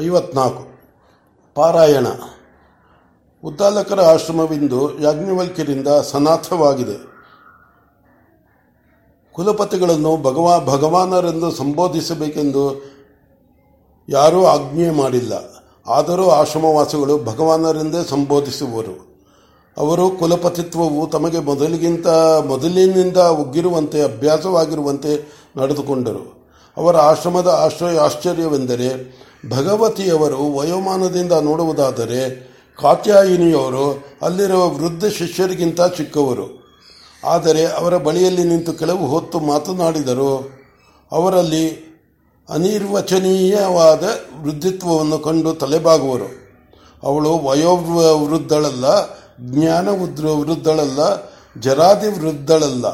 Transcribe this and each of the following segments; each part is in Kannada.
ಐವತ್ನಾಲ್ಕು. ಪಾರಾಯಣ. ಉದ್ದಾಲಕರ ಆಶ್ರಮವಿಂದು ಯಾಜ್ಞವಲ್ಕ್ಯರಿಂದ ಸನಾಥವಾಗಿದೆ. ಕುಲಪತಿಗಳನ್ನು ಭಗವಾ, ಭಗವಾನರೆಂದು ಸಂಬೋಧಿಸಬೇಕೆಂದು ಯಾರೂ ಆಜ್ಞೆ ಮಾಡಿಲ್ಲ. ಆದರೂ ಆಶ್ರಮವಾಸಿಗಳು ಭಗವಾನರೆಂದೇ ಸಂಬೋಧಿಸುವರು. ಅವರು ಕುಲಪತಿತ್ವವು ತಮಗೆ ಮೊದಲಿಗಿಂತ, ಮೊದಲಿನಿಂದ ಉಗ್ಗಿರುವಂತೆ, ಅಭ್ಯಾಸವಾಗಿರುವಂತೆ ನಡೆದುಕೊಂಡರು. ಅವರ ಆಶ್ರಮದ ಆಶ್ರಯ ಆಶ್ಚರ್ಯವೆಂದರೆ ಭಗವತಿಯವರು ವಯೋಮಾನದಿಂದ ನೋಡುವುದಾದರೆ ಕಾತ್ಯಾಯಿನಿಯವರು ಅಲ್ಲಿರುವ ವೃದ್ಧ ಶಿಷ್ಯರಿಗಿಂತ ಚಿಕ್ಕವರು. ಆದರೆ ಅವರ ಬಳಿಯಲ್ಲಿ ನಿಂತು ಕೆಲವು ಹೊತ್ತು ಮಾತನಾಡಿದರು. ಅವರಲ್ಲಿ ಅನಿರ್ವಚನೀಯವಾದ ವೃದ್ಧಿತ್ವವನ್ನು ಕಂಡು ತಲೆಬಾಗುವರು. ಅವಳು ವಯೋವೃದ್ಧಳಲ್ಲ, ಜ್ಞಾನ ವೃದ್ಧಳಲ್ಲ, ಜರಾದಿ ವೃದ್ಧಳಲ್ಲ.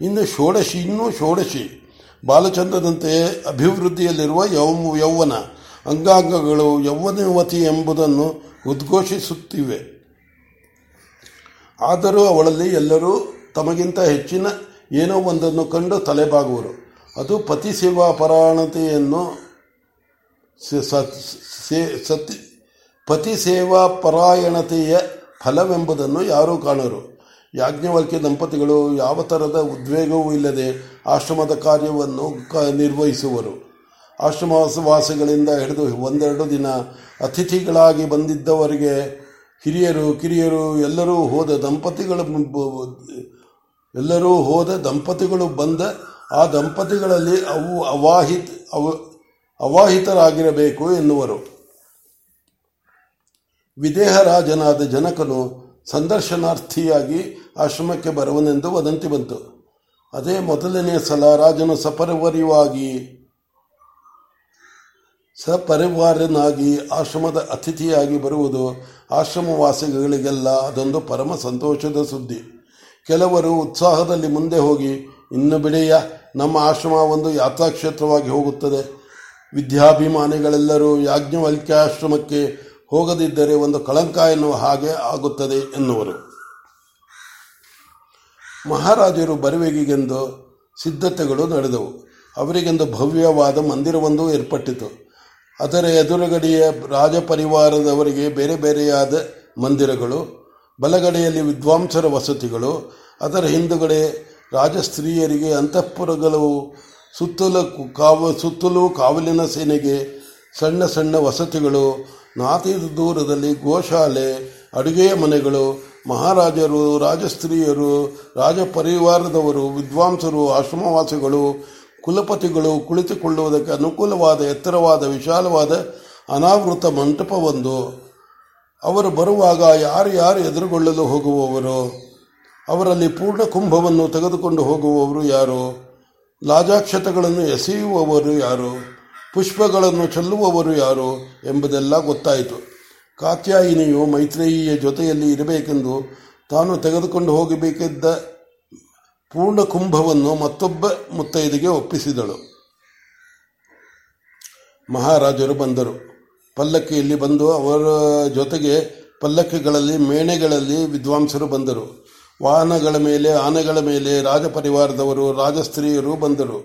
ಇನ್ನು ಷೋಡಶಿ, ಇನ್ನೂ ಷೋಡಶಿ. ಬಾಲಚಂದ್ರದಂತೆಯೇ ಅಭಿವೃದ್ಧಿಯಲ್ಲಿರುವ ಯೌ ಯೌವನ ಅಂಗಾಂಗಗಳು ಯೌವನವತಿ ಎಂಬುದನ್ನು ಉದ್ಘೋಷಿಸುತ್ತಿವೆ. ಆದರೂ ಅವಳಲ್ಲಿ ಎಲ್ಲರೂ ತಮಗಿಂತ ಹೆಚ್ಚಿನ ಏನೋ ಒಂದನ್ನು ಕಂಡು ತಲೆಬಾಗುವರು. ಅದು ಪತಿ ಸೇವಾ ಪರಾಯಣತೆಯನ್ನು ಸತಿ, ಪತಿ ಸೇವಾ ಪರಾಯಣತೆಯ ಫಲವೆಂಬುದನ್ನು ಯಾರೂ ಕಾಣರು ಯಾಜ್ಞವಲ್ಕ್ಯ ದಂಪತಿಗಳು ಯಾವ ಥರದ ಉದ್ವೇಗವೂ ಇಲ್ಲದೆ ಆಶ್ರಮದ ಕಾರ್ಯವನ್ನು ನಿರ್ವಹಿಸುವರು. ಆಶ್ರಮವಾಸಿಗಳಿಂದ ಹಿಡಿದು ಒಂದೆರಡು ದಿನ ಅತಿಥಿಗಳಾಗಿ ಬಂದಿದ್ದವರಿಗೆ ಹಿರಿಯರು, ಕಿರಿಯರು, ಎಲ್ಲರೂ ಹೋದ ದಂಪತಿಗಳು ಎಲ್ಲರೂ ಹೋದ ದಂಪತಿಗಳು ಬಂದ ಆ ದಂಪತಿಗಳಲ್ಲಿ ಅವು ಅವಾಹಿತ, ಅವ, ಅವಾಹಿತರಾಗಿರಬೇಕು ಎನ್ನುವರು. ವಿದೇಹರಾಜನಾದ ಜನಕನು ಸಂದರ್ಶನಾರ್ಥಿಯಾಗಿ ಆಶ್ರಮಕ್ಕೆ ಬರುವನೆಂದು ವದಂತಿ ಬಂತು. ಅದೇ ಮೊದಲನೇ ಸಲ ರಾಜನು ಸಪರಿವಾರವಾಗಿ ಸಪರಿವಾರನಾಗಿ ಆಶ್ರಮದ ಅತಿಥಿಯಾಗಿ ಬರುವುದು ಆಶ್ರಮವಾಸಿಗಳಿಗೆಲ್ಲ ಅದೊಂದು ಪರಮ ಸಂತೋಷದ ಸುದ್ದಿ. ಕೆಲವರು ಉತ್ಸಾಹದಲ್ಲಿ ಮುಂದೆ ಹೋಗಿ, ಇನ್ನು ಬಿಡೆಯ ನಮ್ಮ ಆಶ್ರಮ ಒಂದು ಯಾತ್ರಾಕ್ಷೇತ್ರವಾಗಿ ಹೋಗುತ್ತದೆ. ವಿದ್ಯಾಭಿಮಾನಿಗಳೆಲ್ಲರೂ ಯಾಜ್ಞವಲ್ಕ್ಯಾಶ್ರಮಕ್ಕೆ ಹೋಗದಿದ್ದರೆ ಒಂದು ಕಳಂಕ ಎನ್ನುವ ಹಾಗೆ ಆಗುತ್ತದೆ, ಎನ್ನುವರು. ಮಹಾರಾಜರು ಬರುವೆಗೆಂದು ಸಿದ್ಧತೆಗಳು ನಡೆದವು. ಅವರಿಗೆಂದು ಭವ್ಯವಾದ ಮಂದಿರವೊಂದು ಏರ್ಪಟ್ಟಿತು. ಅದರ ಎದುರುಗಡೆಯ ರಾಜಪರಿವಾರದವರಿಗೆ ಬೇರೆ ಬೇರೆಯಾದ ಮಂದಿರಗಳು, ಬಲಗಡೆಯಲ್ಲಿ ವಿದ್ವಾಂಸರ ವಸತಿಗಳು, ಅದರ ಹಿಂದುಗಡೆ ರಾಜಸ್ತ್ರೀಯರಿಗೆ ಅಂತಃಪುರಗಳು, ಸುತ್ತಲೂ ಕಾವ, ಸುತ್ತಲೂ ಕಾವಲಿನ ಸೇನೆಗೆ ಸಣ್ಣ ಸಣ್ಣ ವಸತಿಗಳು, ನಾತಿ ದೂರದಲ್ಲಿ ಗೋಶಾಲೆ ಅಡುಗೆಯ ಮನೆಗಳು, ಮಹಾರಾಜರು, ರಾಜಸ್ತ್ರೀಯರು ರಾಜ ಪರಿವಾರದವರು ವಿದ್ವಾಂಸರು, ಆಶ್ರಮವಾಸಿಗಳು ಕುಲಪತಿಗಳು ಕುಳಿತುಕೊಳ್ಳುವುದಕ್ಕೆ ಅನುಕೂಲವಾದ, ಎತ್ತರವಾದ, ವಿಶಾಲವಾದ ಅನಾವೃತ ಮಂಟಪವೊಂದು ಅವರು ಬರುವಾಗ ಯಾರು ಯಾರು ಎದುರುಗೊಳ್ಳಲು ಹೋಗುವವರು? ಅವರಲ್ಲಿ ಪೂರ್ಣ ಕುಂಭವನ್ನು ತೆಗೆದುಕೊಂಡು ಹೋಗುವವರು ಯಾರು? ಲಾಜಾಕ್ಷತಗಳನ್ನು ಎಸೆಯುವವರು ಯಾರು? ಪುಷ್ಪಗಳನ್ನು ಚೆಲ್ಲುವವರು ಯಾರು ಎಂಬುದೆಲ್ಲ ಗೊತ್ತಾಯಿತು. ಕಾತ್ಯಾಯಿನಿಯು ಮೈತ್ರೇಯಿಯ ಜೊತೆಯಲ್ಲಿ ಇರಬೇಕೆಂದು ತಾನು ತೆಗೆದುಕೊಂಡು ಹೋಗಬೇಕಿದ್ದ ಪೂರ್ಣ ಕುಂಭವನ್ನು ಮತ್ತೊಬ್ಬ ಮುತ್ತೈದಿಗೆ ಒಪ್ಪಿಸಿದಳು. ಮಹಾರಾಜರು ಬಂದರು. ಪಲ್ಲಕ್ಕಿಯಲ್ಲಿ ಬಂದು ಅವರ ಜೊತೆಗೆ ಪಲ್ಲಕ್ಕಿಗಳಲ್ಲಿ, ಮೇಣೆಗಳಲ್ಲಿ ವಿದ್ವಾಂಸರು ಬಂದರು. ವಾಹನಗಳ ಮೇಲೆ, ಆನೆಗಳ ಮೇಲೆ ರಾಜಪರಿವಾರದವರು, ರಾಜಸ್ತ್ರೀಯರು ಬಂದರು.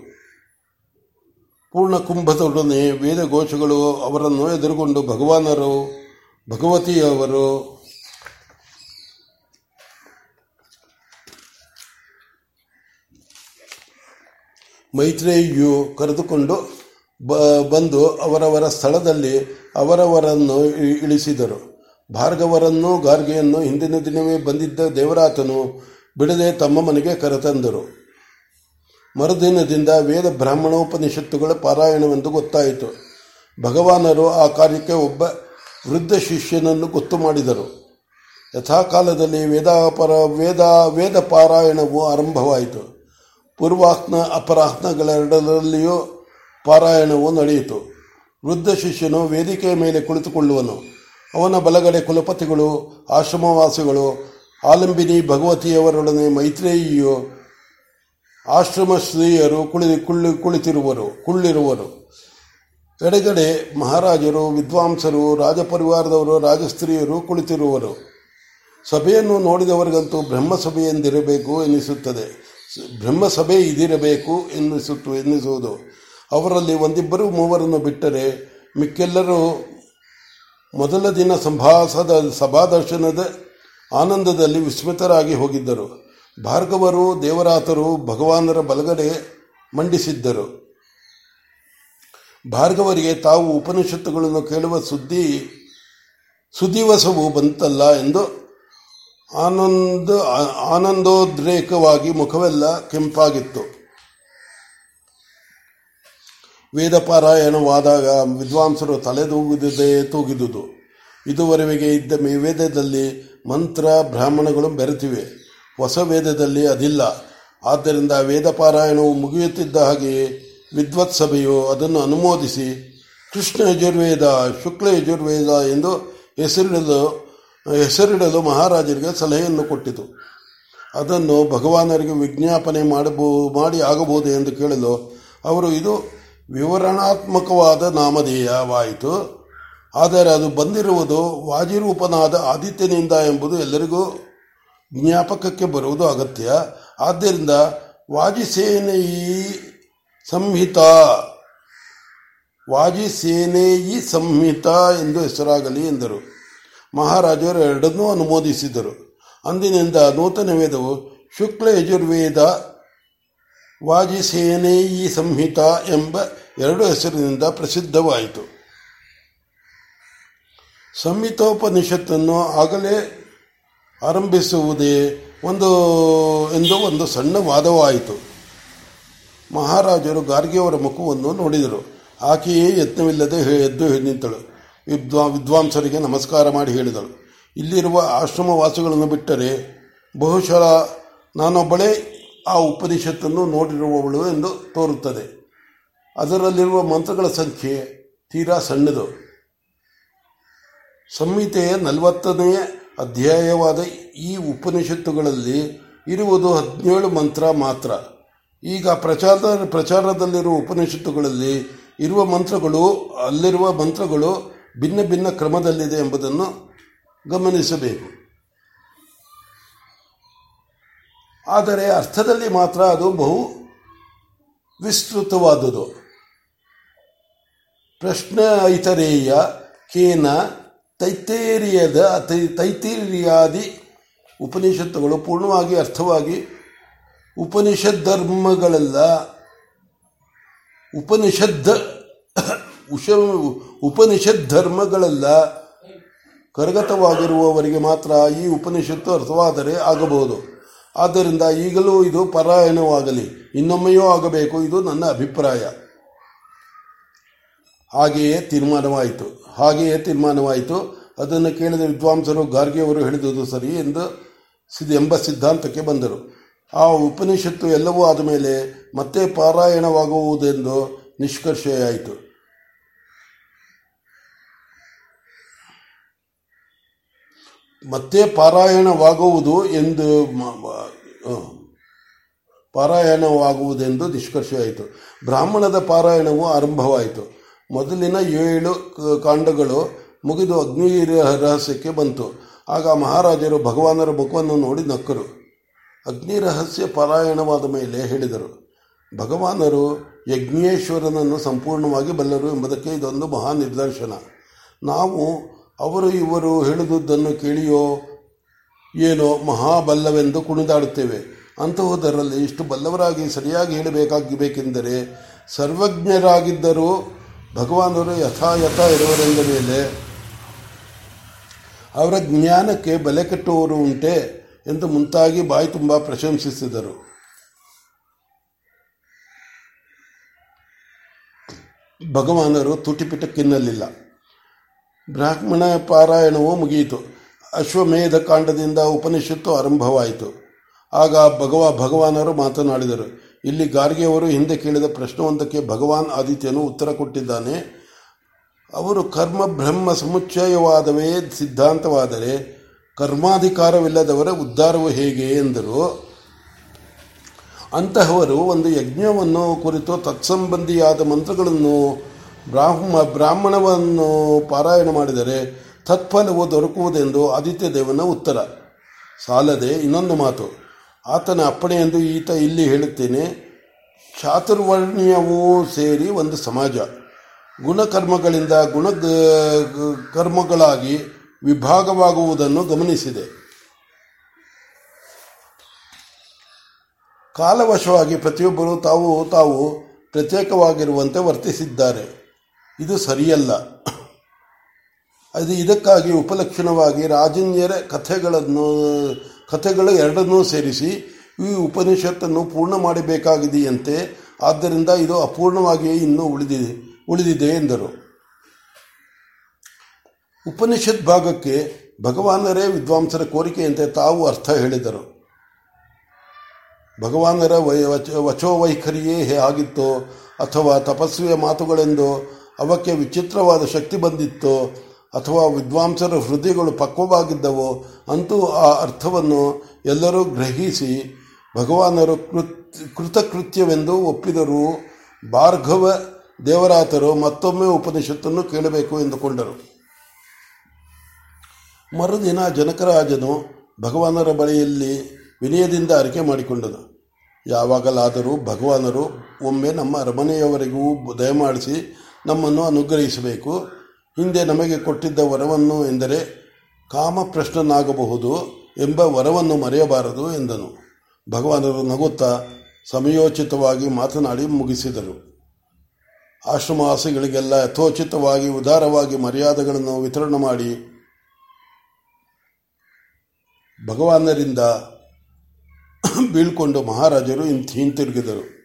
ಪೂರ್ಣ ಕುಂಭದೊಡನೆ ವೇದಘೋಷಗಳು ಅವರನ್ನು ಎದುರುಗೊಂಡು ಭಗವಾನರು, ಭಗವತಿಯವರು ಮೈತ್ರೇಯಿಯು ಕರೆದುಕೊಂಡು ಬಂದು ಅವರವರ ಸ್ಥಳದಲ್ಲಿ ಅವರವರನ್ನು ಇಳಿಸಿದರು. ಭಾರ್ಗವರನ್ನು ಗಾರ್ಗೆಯನ್ನು ಹಿಂದಿನ ದಿನವೇ ಬಂದಿದ್ದ ದೇವರಾತನು ಬಿಡದೆ ತಮ್ಮ ಮನೆಗೆ ಕರೆತಂದರು. ಮರುದಿನದಿಂದ ವೇದ ಬ್ರಾಹ್ಮಣೋಪನಿಷತ್ತುಗಳ ಪಾರಾಯಣವೆಂದು ಗೊತ್ತಾಯಿತು. ಭಗವಾನರು ಆ ಕಾರ್ಯಕ್ಕೆ ಒಬ್ಬ ವೃದ್ಧ ಶಿಷ್ಯನನ್ನು ಗೊತ್ತು ಮಾಡಿದರು. ಯಥಾಕಾಲದಲ್ಲಿ ವೇದಾಪರ, ವೇದ ವೇದ ಪಾರಾಯಣವು ಆರಂಭವಾಯಿತು. ಪೂರ್ವಾಹ್ನ ಅಪರಾಹ್ನಗಳೆರಡರಲ್ಲಿಯೂ ಪಾರಾಯಣವು ನಡೆಯಿತು. ವೃದ್ಧ ಶಿಷ್ಯನು ವೇದಿಕೆಯ ಮೇಲೆ ಕುಳಿತುಕೊಳ್ಳುವನು. ಅವನ ಬಲಗಡೆ ಕುಲಪತಿಗಳು, ಆಶ್ರಮವಾಸಿಗಳು, ಆಲಂಬಿನಿ, ಭಗವತಿಯವರೊಡನೆ ಮೈತ್ರೇಯಿಯು ಆಶ್ರಮ ಸ್ತ್ರೀಯರು ಕುಳಿ ಕುಳ್ಳಿ ಕುಳಿತಿರುವರು, ಕುಳ್ಳಿರುವರು. ಎಡಗಡೆ ಮಹಾರಾಜರು, ವಿದ್ವಾಂಸರು, ರಾಜಪರಿವಾರದವರು, ರಾಜಸ್ತ್ರೀಯರು ಕುಳಿತಿರುವರು. ಸಭೆಯನ್ನು ನೋಡಿದವರಿಗಂತೂ ಬ್ರಹ್ಮಸಭೆಯೆಂದಿರಬೇಕು ಎನಿಸುತ್ತದೆ. ಬ್ರಹ್ಮಸಭೆ ಇದಿರಬೇಕು ಎನ್ನಿಸುತ್ತು, ಎನ್ನಿಸುವುದು. ಅವರಲ್ಲಿ ಒಂದಿಬ್ಬರು ಮೂವರನ್ನು ಬಿಟ್ಟರೆ ಮಿಕ್ಕೆಲ್ಲರೂ ಮೊದಲ ದಿನ ಸಂಭಾಸದ ಸಭಾದರ್ಶನದ ಆನಂದದಲ್ಲಿ ವಿಸ್ಮಿತರಾಗಿ ಹೋಗಿದ್ದರು. ಭಾರ್ಗವರು, ದೇವರಾತರು, ಭಗವಾನರ ಬಲಗಡೆ ಮಂಡಿಸಿದ್ದರು. ಭಾರ್ಗವರಿಗೆ ತಾವು ಉಪನಿಷತ್ತುಗಳನ್ನು ಕೇಳುವ ಸುದ್ದಿ ಸುದಿವಸವು ಬಂತಲ್ಲ ಎಂದು ಆನಂದ ಆನಂದೋದ್ರೇಕವಾಗಿ ಮುಖವೆಲ್ಲ ಕೆಂಪಾಗಿತ್ತು. ವೇದ ಪಾರಾಯಣವಾದಾಗ ವಿದ್ವಾಂಸರು ತಲೆದೂಗಿದ್ದೇ ತೂಗಿದುದು. ಇದುವರೆಗೆ ಇದ್ದ ವೇದದಲ್ಲಿ ಮಂತ್ರ ಬ್ರಾಹ್ಮಣಗಳು ಬೆರೆತಿವೆ. ಹೊಸ ವೇದದಲ್ಲಿ ಅದಿಲ್ಲ. ಆದ್ದರಿಂದ ವೇದ ಪಾರಾಯಣವು ಮುಗಿಯುತ್ತಿದ್ದ ಹಾಗೆಯೇ ವಿದ್ವತ್ ಸಭೆಯು ಅದನ್ನು ಅನುಮೋದಿಸಿ ಕೃಷ್ಣ ಯಜುರ್ವೇದ, ಶುಕ್ಲ ಯಜುರ್ವೇದ ಎಂದು ಹೆಸರಿಡಲು ಹೆಸರಿಡಲು ಮಹಾರಾಜರಿಗೆ ಸಲಹೆಯನ್ನು ಕೊಟ್ಟಿತು. ಅದನ್ನು ಭಗವಾನರಿಗೆ ವಿಜ್ಞಾಪನೆ ಮಾಡಬೋ, ಮಾಡಿ ಆಗಬಹುದು ಎಂದು ಕೇಳಲು ಅವರು, ಇದು ವಿವರಣಾತ್ಮಕವಾದ ನಾಮಧೇಯವಾಯಿತು. ಆದರೆ ಅದು ಬಂದಿರುವುದು ವಾಜಿರೂಪನಾದ ಆದಿತ್ಯನಿಂದ ಎಂಬುದು ಎಲ್ಲರಿಗೂ ಜ್ಞಾಪಕಕ್ಕೆ ಬರುವುದು ಅಗತ್ಯ. ಆದ್ದರಿಂದ ವಾಜಿಸೇನೆಯಿ ಸಂಹಿತ ವಾಜಿಸೇನೆಯಿ ಸಂಹಿತ ಎಂದು ಹೆಸರಾಗಲಿ ಎಂದರು. ಮಹಾರಾಜರು ಎರಡನ್ನೂ ಅನುಮೋದಿಸಿದರು. ಅಂದಿನಿಂದ ನೂತನ ವೇದವು ಶುಕ್ಲ ಯಜುರ್ವೇದ ವಾಜಿಸೇನೇಯಿ ಸಂಹಿತ ಎಂಬ ಎರಡು ಹೆಸರಿನಿಂದ ಪ್ರಸಿದ್ಧವಾಯಿತು. ಸಂಹಿತೋಪನಿಷತ್ತನ್ನು ಆಗಲೇ ಆರಂಭಿಸುವುದೇ ಒಂದು ಎಂದು ಒಂದು ಸಣ್ಣ ವಾದವಾಯಿತು. ಮಹಾರಾಜರು ಗಾರ್ಗಿಯವರ ಮುಖವನ್ನು ನೋಡಿದರು. ಆಕೆಯೇ ಯತ್ನವಿಲ್ಲದೆ ಎದ್ದು ನಿಂತಳು. ವಿದ್ವಾ, ವಿದ್ವಾಂಸರಿಗೆ ನಮಸ್ಕಾರ ಮಾಡಿ ಹೇಳಿದಳು. ಇಲ್ಲಿರುವ ಆಶ್ರಮವಾಸಿಗಳನ್ನು ಬಿಟ್ಟರೆ ಬಹುಶಃ ನಾನೊಬ್ಬಳೇ ಆ ಉಪನಿಷತ್ತನ್ನು ನೋಡಿರುವವಳು ಎಂದು ತೋರುತ್ತದೆ. ಅದರಲ್ಲಿರುವ ಮಂತ್ರಗಳ ಸಂಖ್ಯೆ ತೀರಾ ಸಣ್ಣದು. ಸಂಹಿತೆಯ ನಲವತ್ತನೆಯ ಅಧ್ಯಾಯವಾದ ಈ ಉಪನಿಷತ್ತುಗಳಲ್ಲಿ ಇರುವುದು ಹದಿನೇಳು ಮಂತ್ರ ಮಾತ್ರ. ಈಗ ಪ್ರಚಾರ, ಪ್ರಚಾರದಲ್ಲಿರುವ ಉಪನಿಷತ್ತುಗಳಲ್ಲಿ ಇರುವ ಮಂತ್ರಗಳು, ಅಲ್ಲಿರುವ ಮಂತ್ರಗಳು ಭಿನ್ನ ಭಿನ್ನ ಕ್ರಮದಲ್ಲಿದೆ ಎಂಬುದನ್ನು ಗಮನಿಸಬೇಕು. ಆದರೆ ಅರ್ಥದಲ್ಲಿ ಮಾತ್ರ ಅದು ಬಹು ವಿಸ್ತೃತವಾದುದು. ಪ್ರಶ್ನ ಐತರೇಯ ಕೇನ ತೈತೇರಿಯದ ತೈತೇರಿಯಾದಿ ಉಪನಿಷತ್ತುಗಳು ಪೂರ್ಣವಾಗಿ ಅರ್ಥವಾಗಿ ಉಪನಿಷತ್ ಧರ್ಮಗಳೆಲ್ಲ ಉಪನಿಷದ್ ಉಷ ಉಪನಿಷತ್ ಧರ್ಮಗಳೆಲ್ಲ ಕರಗತವಾಗಿರುವವರಿಗೆ ಮಾತ್ರ ಈ ಉಪನಿಷತ್ತು ಅರ್ಥವಾದರೆ ಆಗಬಹುದು. ಆದ್ದರಿಂದ ಈಗಲೂ ಇದು ಪಾರಾಯಣವಾಗಲಿ. ಇನ್ನೊಮ್ಮೆಯೂ ಆಗಬೇಕು. ಇದು ನನ್ನ ಅಭಿಪ್ರಾಯ. ಹಾಗೆಯೇ ತೀರ್ಮಾನವಾಯಿತು. ಹಾಗೆಯೇ ತೀರ್ಮಾನವಾಯಿತು. ಅದನ್ನು ಕೇಳಿದ ವಿದ್ವಾಂಸರು ಗಾರ್ಗಿಯವರು ಹೇಳಿದುದು ಸರಿ ಎಂದು ಎಂಬ ಸಿದ್ಧಾಂತಕ್ಕೆ ಬಂದರು. ಆ ಉಪನಿಷತ್ತು ಎಲ್ಲವೂ ಆದ ಮೇಲೆ ಮತ್ತೆ ಪಾರಾಯಣವಾಗುವುದೆಂದು ನಿಷ್ಕರ್ಷೆಯಾಯಿತು. ಮತ್ತೆ ಪಾರಾಯಣವಾಗುವುದು ಎಂದು ಪಾರಾಯಣವಾಗುವುದೆಂದು ನಿಷ್ಕರ್ಷವಾಯಿತು ಬ್ರಾಹ್ಮಣದ ಪಾರಾಯಣವು ಆರಂಭವಾಯಿತು. ಮೊದಲಿನ ಏಳು ಕಾಂಡಗಳು ಮುಗಿದು ಅಗ್ನಿ ರಹಸ್ಯಕ್ಕೆ ಬಂತು. ಆಗ ಮಹಾರಾಜರು ಭಗವಾನರ ಮುಖವನ್ನು ನೋಡಿ ನಕ್ಕರು. ಅಗ್ನಿ ರಹಸ್ಯ ಪಾರಾಯಣವಾದ ಮೇಲೆ ಹೇಳಿದರು, ಭಗವಾನರು ಯಜ್ಞೇಶ್ವರನನ್ನು ಸಂಪೂರ್ಣವಾಗಿ ಬಲ್ಲರು ಎಂಬುದಕ್ಕೆ ಇದೊಂದು ಮಹಾ ನಿದರ್ಶನ ನಾವು ಅವರು ಇವರು ಹೇಳಿದುದನ್ನು ಕೇಳಿಯೋ ಏನೋ ಮಹಾಬಲ್ಲವೆಂದು ಕುಣಿದಾಡುತ್ತೇವೆ. ಅಂತಹುದರಲ್ಲಿ ಇಷ್ಟು ಬಲ್ಲವರಾಗಿ ಸರಿಯಾಗಿ ಹೇಳಬೇಕಾಗಬೇಕೆಂದರೆ ಸರ್ವಜ್ಞರಾಗಿದ್ದರೂ ಭಗವಾನರು ಯಥಾಯಥ ಇರುವರೆಂದ ಮೇಲೆ ಅವರ ಜ್ಞಾನಕ್ಕೆ ಬಲೆ ಕಟ್ಟುವವರು ಉಂಟೆ ಎಂದು ಮುಂತಾಗಿ ಬಾಯಿ ತುಂಬ ಪ್ರಶಂಸಿಸಿದರು. ಭಗವಾನರು ತುಟಿಪಿಟಕ್ಕಿನ್ನಲಿಲ್ಲ ಬ್ರಾಹ್ಮಣ ಪಾರಾಯಣವು ಮುಗಿಯಿತು. ಅಶ್ವಮೇಧ ಕಾಂಡದಿಂದ ಉಪನಿಷತ್ತು ಆರಂಭವಾಯಿತು. ಆಗ ಭಗವ ಭಗವಾನರು ಮಾತನಾಡಿದರು, ಇಲ್ಲಿ ಗಾರ್ಗೆಯವರು ಹಿಂದೆ ಕೇಳಿದ ಪ್ರಶ್ನವೊಂದಕ್ಕೆ ಭಗವಾನ್ ಆದಿತ್ಯನು ಉತ್ತರ ಕೊಟ್ಟಿದ್ದಾನೆ. ಅವರು ಕರ್ಮ ಬ್ರಹ್ಮ ಸಮುಚ್ಚಯವಾದವೇ ಸಿದ್ಧಾಂತವಾದರೆ ಕರ್ಮಾಧಿಕಾರವಿಲ್ಲದವರ ಉದ್ಧಾರವು ಹೇಗೆ ಎಂದರು. ಅಂತಹವರು ಒಂದು ಯಜ್ಞವನ್ನು ಕುರಿತು ತತ್ಸಂಬಂಧಿಯಾದ ಮಂತ್ರಗಳನ್ನು ಬ್ರಾಹ್ಮ, ಬ್ರಾಹ್ಮಣವನ್ನು ಪಾರಾಯಣ ಮಾಡಿದರೆ ತತ್ಫಲವು ದೊರಕುವುದೆಂದು ಆದಿತ್ಯ ದೇವನ ಉತ್ತರ. ಸಾಲದೆ ಇನ್ನೊಂದು ಮಾತು. ಆತನ ಅಪ್ಪಣೆ ಎಂದು ಈತ ಇಲ್ಲಿ ಹೇಳುತ್ತೇನೆ, ಚಾತುರ್ವರ್ಣ್ಯವೂ ಸೇರಿ ಒಂದು ಸಮಾಜ. ಗುಣಕರ್ಮಗಳಿಂದ ಗುಣ ಕರ್ಮಗಳಾಗಿ ವಿಭಾಗವಾಗುವುದನ್ನು ಗಮನಿಸಿದೆ. ಕಾಲವಶವಾಗಿ ಪ್ರತಿಯೊಬ್ಬರು ತಾವು ತಾವು ಪ್ರತ್ಯೇಕವಾಗಿರುವಂತೆ ವರ್ತಿಸಿದ್ದಾರೆ. ಇದು ಸರಿಯಲ್ಲ. ಅದು ಇದಕ್ಕಾಗಿ ಉಪಲಕ್ಷಣವಾಗಿ ರಾಜನ್ಯರ ಕಥೆಗಳನ್ನು, ಕಥೆಗಳು ಎರಡನ್ನೂ ಸೇರಿಸಿ ಈ ಉಪನಿಷತ್ತನ್ನು ಪೂರ್ಣ ಮಾಡಬೇಕಾಗಿದೆಯಂತೆ, ಆದ್ದರಿಂದ ಇದು ಅಪೂರ್ಣವಾಗಿಯೇ ಇನ್ನೂ ಉಳಿದಿದೆ ಉಳಿದಿದೆ ಎಂದರು. ಉಪನಿಷತ್ ಭಾಗಕ್ಕೆ ಭಗವಾನರೇ ವಿದ್ವಾಂಸರ ಕೋರಿಕೆಯಂತೆ ತಾವು ಅರ್ಥ ಹೇಳಿದರು. ಭಗವಾನರ ವಚೋ ವೈಖರಿಯೇ ಆಗಿತ್ತೋ ಅಥವಾ ತಪಸ್ವಿಯ ಮಾತುಗಳೆಂದು ಅವಕ್ಕೆ ವಿಚಿತ್ರವಾದ ಶಕ್ತಿ ಬಂದಿತ್ತೋ ಅಥವಾ ವಿದ್ವಾಂಸರ ಹೃದಯಗಳು ಪಕ್ವವಾಗಿದ್ದವೋ ಅಂತೂ ಆ ಅರ್ಥವನ್ನು ಎಲ್ಲರೂ ಗ್ರಹಿಸಿ ಭಗವಾನರು ಕೃತಕೃತ್ಯವೆಂದು ಒಪ್ಪಿದರು ಭಾರ್ಗವ ದೇವರಾತರು ಮತ್ತೊಮ್ಮೆ ಉಪನಿಷತ್ತನ್ನು ಕೇಳಬೇಕು ಎಂದುಕೊಂಡರು. ಮರುದಿನ ಜನಕರಾಜನು ಭಗವಾನರ ಬಳಿಯಲ್ಲಿ ವಿನಯದಿಂದ ಅರಿಕೆ ಮಾಡಿಕೊಂಡನು. ಯಾವಾಗಲಾದರೂ ಭಗವಾನರು ಒಮ್ಮೆ ನಮ್ಮ ಅರಮನೆಯವರೆಗೂ ದಯಮಾಡಿಸಿ ನಮ್ಮನ್ನು ಅನುಗ್ರಹಿಸಬೇಕು. ಹಿಂದೆ ನಮಗೆ ಕೊಟ್ಟಿದ್ದ ವರವನ್ನು ಎಂದರೆ ಕಾಮಪ್ರಶ್ನನಾಗಬಹುದು ಎಂಬ ವರವನ್ನು ಮರೆಯಬಾರದು ಎಂದನು. ಭಗವಾನರು ನಗುತ್ತಾ ಸಮಯೋಚಿತವಾಗಿ ಮಾತನಾಡಿ ಮುಗಿಸಿದರು. ಆಶ್ರಮವಾಸಿಗಳಿಗೆಲ್ಲ ಯಥೋಚಿತವಾಗಿ ಉದಾರವಾಗಿ ಮರ್ಯಾದೆಗಳನ್ನು ವಿತರಣೆ ಮಾಡಿ ಭಗವಾನರಿಂದ ಬೀಳ್ಕೊಂಡು ಮಹಾರಾಜರು ಹಿಂತಿರುಗಿದರು.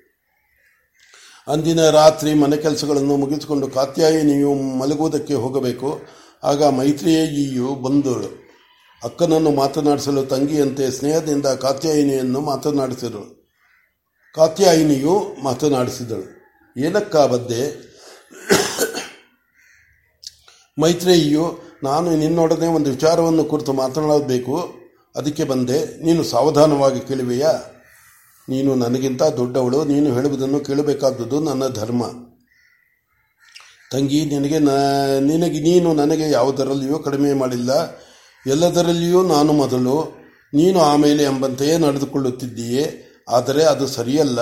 ಅಂದಿನ ರಾತ್ರಿ ಮನೆ ಕೆಲಸಗಳನ್ನು ಮುಗಿಸಿಕೊಂಡು ಕಾತ್ಯಾಯಿನಿಯು ಮಲಗುವುದಕ್ಕೆ ಹೋಗಬೇಕು. ಆಗ ಮೈತ್ರಿಯೇಯಿಯು ಬಂದಳು ಅಕ್ಕನನ್ನು ಮಾತನಾಡಿಸಲು ತಂಗಿಯಂತೆ ಸ್ನೇಹದಿಂದ ಕಾತ್ಯಾಯಿನಿಯನ್ನು ಮಾತನಾಡಿಸಿದಳು. ಕಾತ್ಯಾಯಿನಿಯು ಮಾತನಾಡಿಸಿದಳು. ಏನಕ್ಕ ಬದ್ದೆ ಮೈತ್ರೇಯಿಯು, ನಾನು ನಿನ್ನೊಡನೆ ಒಂದು ವಿಚಾರವನ್ನು ಕುರಿತು ಮಾತನಾಡಬೇಕು. ಅದಕ್ಕೆ ಬಂದೆ. ನೀನು ಸಾವಧಾನವಾಗಿ ಕೇಳುವೆಯಾ? ನೀನು ನನಗಿಂತ ದೊಡ್ಡವಳು, ನೀನು ಹೇಳುವುದನ್ನು ಕೇಳಬೇಕಾದದ್ದು ನನ್ನ ಧರ್ಮ. ತಂಗಿ, ನಿನಗೆ ನಿನಗೆ, ನೀನು ನನಗೆ ಯಾವುದರಲ್ಲಿಯೂ ಕಡಿಮೆ ಮಾಡಿಲ್ಲ, ಎಲ್ಲದರಲ್ಲಿಯೂ ನಾನು ಮೊದಲು, ನೀನು ಆಮೇಲೆ ಎಂಬಂತೆಯೇ ನಡೆದುಕೊಳ್ಳುತ್ತಿದ್ದೀಯೇ, ಆದರೆ ಅದು ಸರಿಯಲ್ಲ.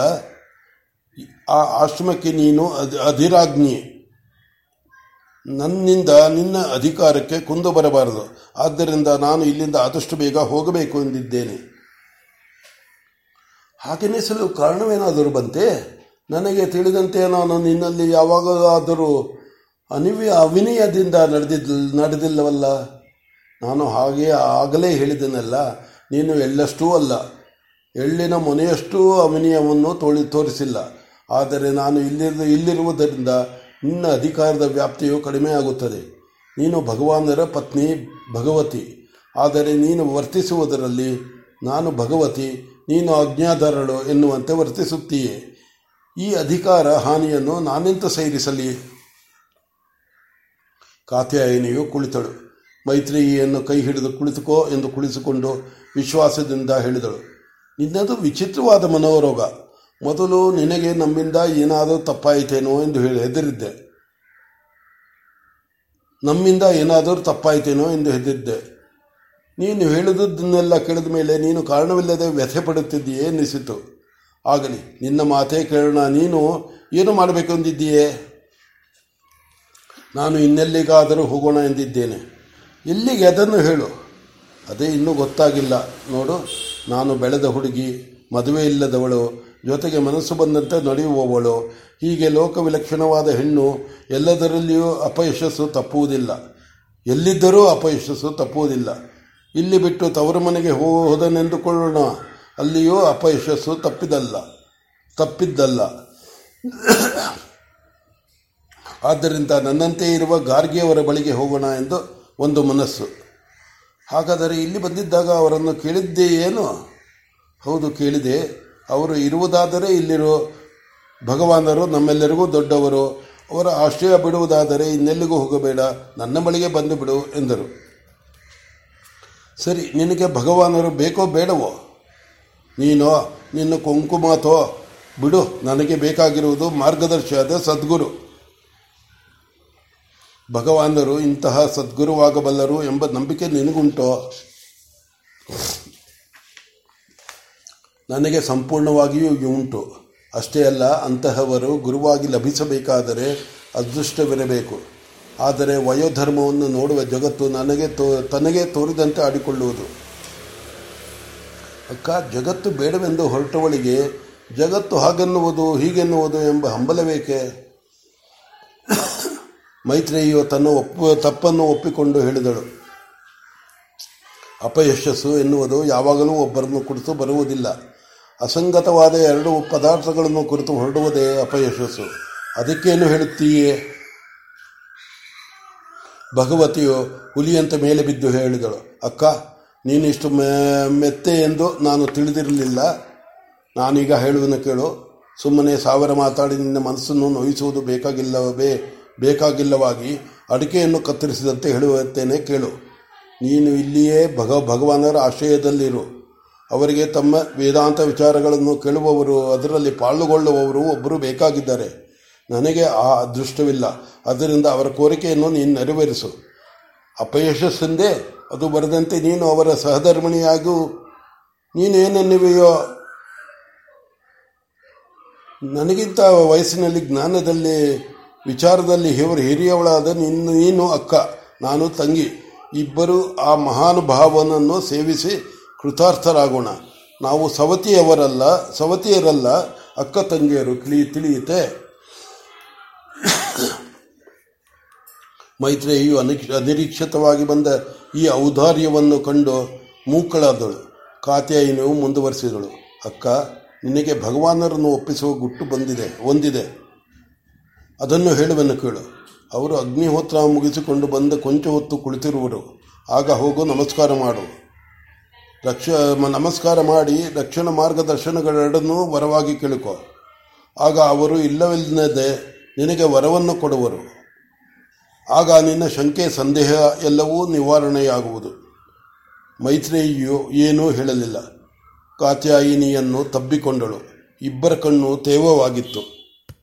ಆ ಆಶ್ರಮಕ್ಕೆ ನೀನು ಅಧಿರಾಜ್ಞಿ. ನನ್ನಿಂದ, ನಿನ್ನ ಅಧಿಕಾರಕ್ಕೆ ಕುಂದು ಬರಬಾರದು. ಆದ್ದರಿಂದ ನಾನು ಇಲ್ಲಿಂದ ಆದಷ್ಟು ಬೇಗ ಹೋಗಬೇಕು ಎಂದಿದ್ದೇನೆ. ಹಾಗೆನಿಸಲು ಕಾರಣವೇನಾದರೂ ಬಂತೆ? ನನಗೆ ತಿಳಿದಂತೆ ನಾನು ನಿನ್ನಲ್ಲಿ ಯಾವಾಗಲಾದರೂ ಅನಿವ್ಯ ಅವಿನಯದಿಂದ ನಡೆದಿದ್ದ ನಡೆದಿಲ್ಲವಲ್ಲ? ನಾನು ಹಾಗೆ ಆಗಲೇ ಹೇಳಿದನಲ್ಲ, ನೀನು ಎಳ್ಳಷ್ಟೂ ಅಲ್ಲ. ಎಳ್ಳಿನ ಮೊನೆಯಷ್ಟೂ ಅವಿನಯವನ್ನು ತೋಳಿ ತೋರಿಸಿಲ್ಲ. ಆದರೆ ನಾನು ಇಲ್ಲಿರು, ಇಲ್ಲಿರುವುದರಿಂದ ನಿನ್ನ ಅಧಿಕಾರದ ವ್ಯಾಪ್ತಿಯು ಕಡಿಮೆಯಾಗುತ್ತದೆ. ನೀನು ಭಗವಾನರ ಪತ್ನಿ ಭಗವತಿ. ಆದರೆ ನೀನು ವರ್ತಿಸುವುದರಲ್ಲಿ ನಾನು ಭಗವತಿ ನೀನು ಅಜ್ಞಾಧಾರಳು ಎನ್ನುವಂತೆ ವರ್ತಿಸುತ್ತೀಯೇ. ಈ ಅಧಿಕಾರ ಹಾನಿಯನ್ನು ನಾನೆಂತ ಸೇರಿಸಲಿ? ಕಾತ್ಯಾಯಿನಿಯು ಕುಳಿತಳು. ಮೈತ್ರಿಯನ್ನು ಕೈ ಹಿಡಿದು ಕುಳಿತುಕೋ ಎಂದು ಕುಳಿಸಿಕೊಂಡು ವಿಶ್ವಾಸದಿಂದ ಹೇಳಿದಳು. ನಿನ್ನದು ವಿಚಿತ್ರವಾದ ಮನೋರೋಗ. ಮೊದಲು ನಿನಗೆ ನಮ್ಮಿಂದ ಏನಾದರೂ ತಪ್ಪಾಯಿತೇನೋ ಎಂದು ಹೇಳಿ ಹೆದರಿದ್ದೆ. ನಮ್ಮಿಂದ ಏನಾದರೂ ತಪ್ಪಾಯಿತೇನೋ ಎಂದು ಹೆದರಿದ್ದೆ. ನೀನು ಹೇಳಿದುದನ್ನೆಲ್ಲ ಕೇಳಿದ ಮೇಲೆ ನೀನು ಕಾರಣವಿಲ್ಲದೆ ವ್ಯಥೆ ಪಡುತ್ತಿದ್ದೀಯೇ ಎನ್ನಿಸಿತು. ಆಗಲಿ, ನಿನ್ನ ಮಾತೇ ಕೇಳೋಣ. ನೀನು ಏನು ಮಾಡಬೇಕು ಎಂದಿದ್ದೀಯೇ? ನಾನು ಇನ್ನೆಲ್ಲಿಗಾದರೂ ಹೋಗೋಣ ಎಂದಿದ್ದೇನೆ. ಎಲ್ಲಿಗೆ ಅದನ್ನು ಹೇಳು. ಅದೇ ಇನ್ನೂ ಗೊತ್ತಾಗಿಲ್ಲ. ನೋಡು, ನಾನು ಬೆಳೆದ ಹುಡುಗಿ, ಮದುವೆ ಇಲ್ಲದವಳು, ಜೊತೆಗೆ ಮನಸ್ಸು ಬಂದಂತೆ ನಡೆಯುವವಳು, ಹೀಗೆ ಲೋಕವಿಲಕ್ಷಣವಾದ ಹೆಣ್ಣು, ಎಲ್ಲದರಲ್ಲಿಯೂ ಅಪಯಶಸ್ಸು ತಪ್ಪುವುದಿಲ್ಲ. ಎಲ್ಲಿದ್ದರೂ ಅಪಯಶಸ್ಸು ತಪ್ಪುವುದಿಲ್ಲ. ಇಲ್ಲಿ ಬಿಟ್ಟು ತವರು ಮನೆಗೆ ಹೋದನೆಂದುಕೊಳ್ಳೋಣ. ಅಲ್ಲಿಯೂ ಅಪಯಶಸ್ಸು ತಪ್ಪಿದಲ್ಲ. ತಪ್ಪಿದ್ದಲ್ಲ. ಆದ್ದರಿಂದ ನನ್ನಂತೆ ಇರುವ ಗಾರ್ಗಿಯವರ ಬಳಿಗೆ ಹೋಗೋಣ ಎಂದು ಒಂದು ಮನಸ್ಸು. ಹಾಗಾದರೆ ಇಲ್ಲಿ ಬಂದಿದ್ದಾಗ ಅವರನ್ನು ಕೇಳಿದ್ದೇ ಏನು? ಹೌದು, ಕೇಳಿದೆ. ಅವರು ಇರುವುದಾದರೆ ಇಲ್ಲಿರೋ. ಭಗವಾನರು ನಮ್ಮೆಲ್ಲರಿಗೂ ದೊಡ್ಡವರು. ಅವರ ಆಶ್ರಯ ಬಿಡುವುದಾದರೆ ಇನ್ನೆಲ್ಲಿಗೂ ಹೋಗಬೇಡ. ನನ್ನ ಬಳಿಗೆ ಬಂದು ಬಿಡು ಎಂದರು. ಸರಿ, ನಿನಗೆ ಭಗವಾನರು ಬೇಕೋ ಬೇಡವೋ? ನೀನೋ, ನಿನ್ನ ಕುಂಕುಮಾತೋ? ಬಿಡು, ನನಗೆ ಬೇಕಾಗಿರುವುದು ಮಾರ್ಗದರ್ಶಿಯಾದ ಸದ್ಗುರು. ಭಗವಾನರು ಇಂತಹ ಸದ್ಗುರುವಾಗಬಲ್ಲರು ಎಂಬ ನಂಬಿಕೆ ನಿನಗುಂಟೋ? ನನಗೆ ಸಂಪೂರ್ಣವಾಗಿಯೂ ಉಂಟು. ಅಷ್ಟೇ ಅಲ್ಲ, ಅಂತಹವರು ಗುರುವಾಗಿ ಲಭಿಸಬೇಕಾದರೆ ಅದೃಷ್ಟವಿರಬೇಕು ಆದರೆ ವಯೋಧರ್ಮವನ್ನು ನೋಡುವ ಜಗತ್ತು ನನಗೆ ತೋ, ತನಗೆ ತೋರಿದಂತೆ ಆಡಿಕೊಳ್ಳುವುದು. ಅಕ್ಕ, ಜಗತ್ತು ಬೇಡವೆಂದು ಹೊರಟವಳಿಗೆ ಜಗತ್ತು ಹಾಗೆನ್ನುವುದು, ಹೀಗೆನ್ನುವುದು ಎಂಬ ಹಂಬಲವೇಕೆ? ಮೈತ್ರೇಯಿಯು ತನ್ನ ಒಪ್ಪು, ತಪ್ಪನ್ನು ಒಪ್ಪಿಕೊಂಡು ಹೇಳಿದಳು. ಅಪಯಶಸ್ಸು ಎನ್ನುವುದು ಯಾವಾಗಲೂ ಒಬ್ಬರನ್ನು ಕುರಿತು ಬರುವುದಿಲ್ಲ. ಅಸಂಗತವಾದ ಎರಡು ಪದಾರ್ಥಗಳನ್ನು ಕುರಿತು ಹೊರಡುವುದೇ ಅಪಯಶಸ್ಸು. ಅದಕ್ಕೇನು ಹೇಳುತ್ತೀಯೇ? ಭಗವತಿಯು ಹುಲಿಯಂತೆ ಮೇಲೆ ಬಿದ್ದು ಹೇಳಿದಳು, ಅಕ್ಕ ನೀನಿಷ್ಟು ಮೆತ್ತೆ ಎಂದು ನಾನು ತಿಳಿದಿರಲಿಲ್ಲ. ನಾನೀಗ ಹೇಳುವುದನ್ನು ಕೇಳು. ಸುಮ್ಮನೆ ಸಾವಿರ ಮಾತಾಡಿ ನಿನ್ನ ಮನಸ್ಸನ್ನು ನೋಯಿಸುವುದು ಬೇಕಾಗಿಲ್ಲವೇ, ಬೇಕಾಗಿಲ್ಲವಾಗಿ ಅಡಿಕೆಯನ್ನು ಕತ್ತರಿಸಿದಂತೆ ಹೇಳುತ್ತೇನೆ ಕೇಳು. ನೀನು ಇಲ್ಲಿಯೇ ಭಗ, ಭಗವಾನರ ಆಶ್ರಯದಲ್ಲಿರು. ಅವರಿಗೆ ತಮ್ಮ ವೇದಾಂತ ವಿಚಾರಗಳನ್ನು ಕೇಳುವವರು, ಅದರಲ್ಲಿ ಪಾಲ್ಗೊಳ್ಳುವವರು ಒಬ್ಬರು ಬೇಕಾಗಿದ್ದಾರೆ. ನನಗೆ ಆ ಅದೃಷ್ಟವಿಲ್ಲ. ಅದರಿಂದ ಅವರ ಕೋರಿಕೆಯನ್ನು ನೀನು ನೆರವೇರಿಸು. ಅಪಯಶಸ್ಸಿಂದೇ ಅದು ಬರದಂತೆ ನೀನು ಅವರ ಸಹಧರ್ಮಿಣಿಯಾಗೂ. ನೀನೇನನ್ನಿವೆಯೋ? ನನಗಿಂತ ವಯಸ್ಸಿನಲ್ಲಿ ಜ್ಞಾನದಲ್ಲಿ, ವಿಚಾರದಲ್ಲಿ ಇವರು ಹಿರಿಯವಳಾದ ನಿನ್ನ ನೀನು ಅಕ್ಕ, ನಾನು ತಂಗಿ. ಇಬ್ಬರು ಆ ಮಹಾನುಭಾವನನ್ನು ಸೇವಿಸಿ ಕೃತಾರ್ಥರಾಗೋಣ. ನಾವು ಸವತಿಯವರಲ್ಲ ಸವತಿಯರಲ್ಲ, ಅಕ್ಕ ತಂಗಿಯರು ತಿಳಿ ತಿಳಿಯುತ್ತೆ ಮೈತ್ರೇಯಿಯು ಅನಿರೀಕ್ಷಿತವಾಗಿ ಬಂದ ಈ ಔದಾರ್ಯವನ್ನು ಕಂಡು ಮೂಕಳಾದಳು. ಕಾತ್ಯಾಯಿನಿಯು ಮುಂದುವರೆಸಿದಳು. ಅಕ್ಕ, ನಿನಗೆ ಭಗವಾನರನ್ನು ಒಪ್ಪಿಸುವ ಗುಟ್ಟು ಬಂದಿದೆ ಒಂದಿದೆ ಅದನ್ನು ಹೇಳುವೆನ್ನು ಕೇಳು. ಅವರು ಅಗ್ನಿಹೋತ್ರ ಮುಗಿಸಿಕೊಂಡು ಬಂದ ಕೊಂಚ ಹೊತ್ತು ಕುಳಿತಿರುವರು. ಆಗ ಹೋಗು, ನಮಸ್ಕಾರ ಮಾಡು. ರಕ್ಷ, ನಮಸ್ಕಾರ ಮಾಡಿ ರಕ್ಷಣ ಮಾರ್ಗದರ್ಶನಗಳೆರಡನ್ನೂ ವರವಾಗಿ ಕೇಳಿಕೊ. ಆಗ ಅವರು ಇಲ್ಲವಿಲ್ಲದೆ ನಿನಗೆ ವರವನ್ನು ಕೊಡುವರು. ಆಗ ನಿನ್ನ ಶಂಕೆ, ಸಂದೇಹ ಎಲ್ಲವೂ ನಿವಾರಣೆಯಾಗುವುದು. ಮೈತ್ರೇಯಿಯು ಏನೂ ಹೇಳಲಿಲ್ಲ. ಕಾತ್ಯಾಯಿನಿಯನ್ನು ತಬ್ಬಿಕೊಂಡಳು. ಇಬ್ಬರ ಕಣ್ಣು ತೇವವಾಗಿತ್ತು.